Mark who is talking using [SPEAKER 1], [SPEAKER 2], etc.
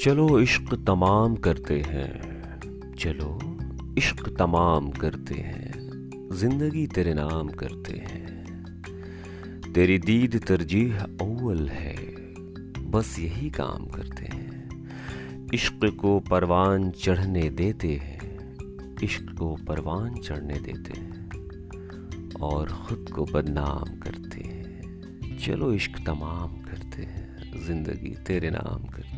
[SPEAKER 1] चलो इश्क तमाम करते हैं, चलो इश्क तमाम करते हैं, ज़िंदगी तेरे नाम करते हैं। तेरी दीद तरजीह अव्वल है, बस यही काम करते हैं। इश्क को परवान चढ़ने देते हैं, इश्क को परवान चढ़ने देते हैं, और ख़ुद को बदनाम करते हैं। चलो इश्क तमाम करते हैं, ज़िंदगी तेरे नाम करते